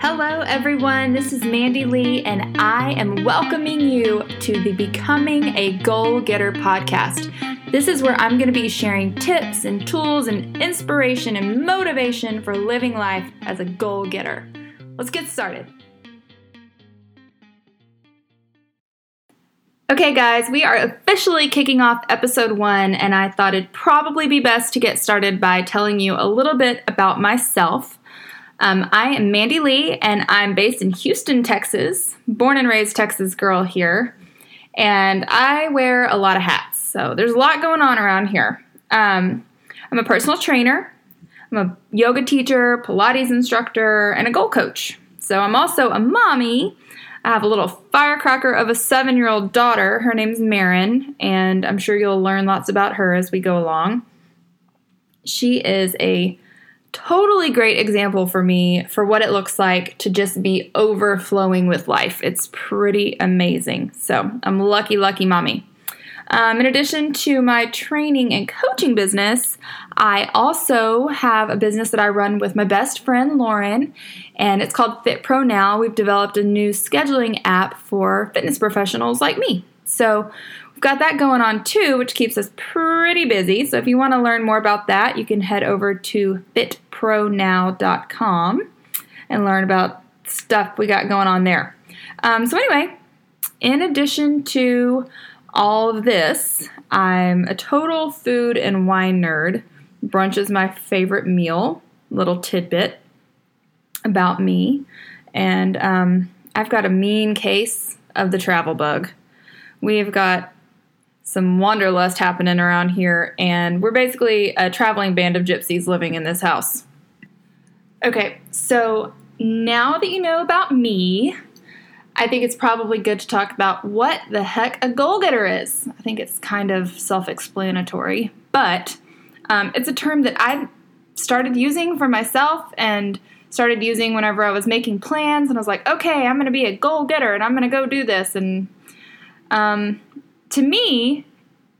Hello, everyone. This is Mandy Lee, and I am welcoming you to the Becoming a Goal Getter podcast. This is where I'm going to be sharing tips and tools and inspiration and motivation for living life as a goal getter. Let's get started. Okay, guys, we are officially kicking off episode one, and I thought it'd probably be best to get started by telling you a little bit about myself. Um, I am Mandy Lee, and I'm based in Houston, Texas. Born and raised Texas girl here, and I wear a lot of hats. So there's a lot going on around here. Um, I'm a personal trainer. I'm a yoga teacher, Pilates instructor, and a goal coach. So I'm also a mommy. I have a little firecracker of a seven year old daughter. Her name's Marin, and I'm sure you'll learn lots about her as we go along. She is a totally great example for me for what it looks like to just be overflowing with life. It's pretty amazing. So I'm lucky, lucky mommy. Um, in addition to my training and coaching business, I also have a business that I run with my best friend Lauren, and it's called Fit Pro Now. We've developed a new scheduling app for fitness professionals like me. So We've got that going on too, which keeps us pretty busy. So if you want to learn more about that, you can head over to fitpronow.com and learn about stuff we got going on there. Um, so, anyway, in addition to all of this, I'm a total food and wine nerd. Brunch is my favorite meal. Little tidbit about me. And um, I've got a mean case of the travel bug. We've got some wanderlust happening around here, and we're basically a traveling band of gypsies living in this house. Okay, so now that you know about me, I think it's probably good to talk about what the heck a goal getter is. I think it's kind of self explanatory, but um, it's a term that I started using for myself and started using whenever I was making plans. And I was like, okay, I'm going to be a goal getter and I'm going to go do this. And um, to me,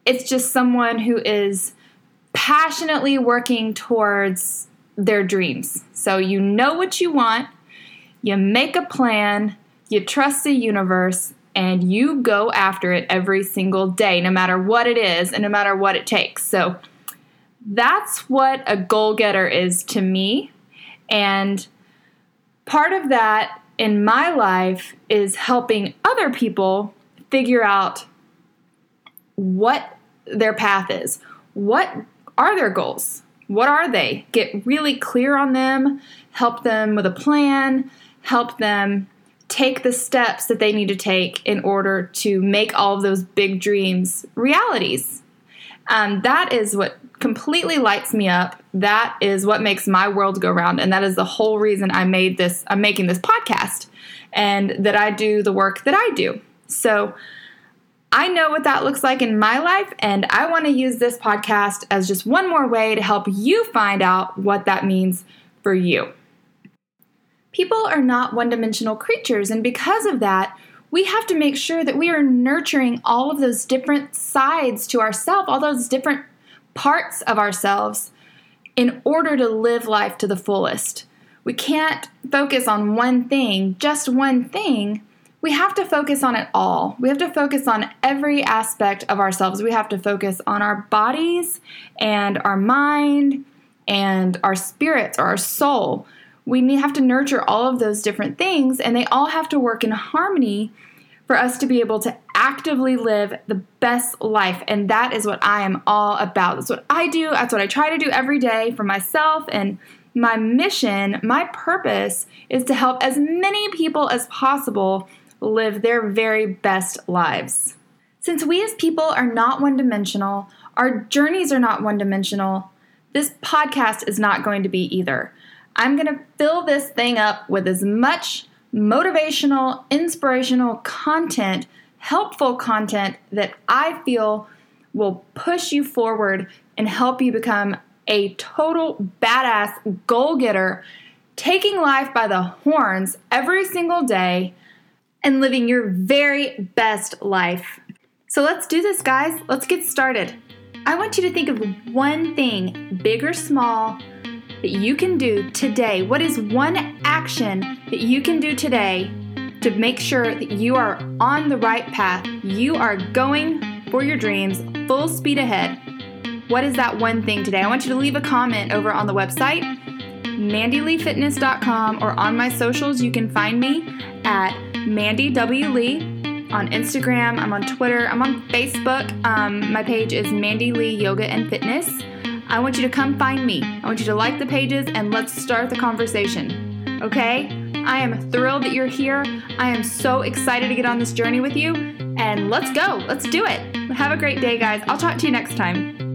it's just someone who is passionately working towards their dreams. So you know what you want, you make a plan, you trust the universe, and you go after it every single day, no matter what it is and no matter what it takes. So that's what a goal getter is to me. And part of that in my life is helping other people figure out what their path is. What are their goals? What are they? Get really clear on them, help them with a plan, help them take the steps that they need to take in order to make all of those big dreams realities. Um, that is what completely lights me up. That is what makes my world go round, and that is the whole reason I made this. I'm making this podcast, and that I do the work that I do. So I know what that looks like in my life, and I want to use this podcast as just one more way to help you find out what that means for you. People are not one dimensional creatures, and because of that, we have to make sure that we are nurturing all of those different sides to ourselves, all those different parts of ourselves, in order to live life to the fullest. We can't focus on one thing, just one thing, we have to focus on it all. We have to focus on every aspect of ourselves. We have to focus on our bodies and our mind and our spirits or our soul. We have to nurture all of those different things, and they all have to work in harmony for us to be able to actively live the best life. And that is what I am all about. That's what I do. That's what I try to do every day for myself. And my mission, my purpose is to help as many people as possible live their very best lives. Since we as people are not one dimensional, our journeys are not one dimensional, this podcast is not going to be either. I'm going to fill this thing up with as much motivational, inspirational content, helpful content that I feel will push you forward and help you become a total badass goal getter, taking life by the horns every single day and living your very best life. So let's do this, guys. Let's get started. I want you to think of one thing, big or small, that you can do today? What is one action that you can do today to make sure that you are on the right path? You are going for your dreams full speed ahead. What is that one thing today? I want you to leave a comment over on the website, mandyleefitness.com, or on my socials. You can find me at Mandy W. Lee on Instagram. I'm on Twitter. I'm on Facebook. Um, my page is Mandy Lee Yoga and Fitness. I want you to come find me. I want you to like the pages and let's start the conversation. Okay? I am thrilled that you're here. I am so excited to get on this journey with you. And let's go. Let's do it. Have a great day, guys. I'll talk to you next time.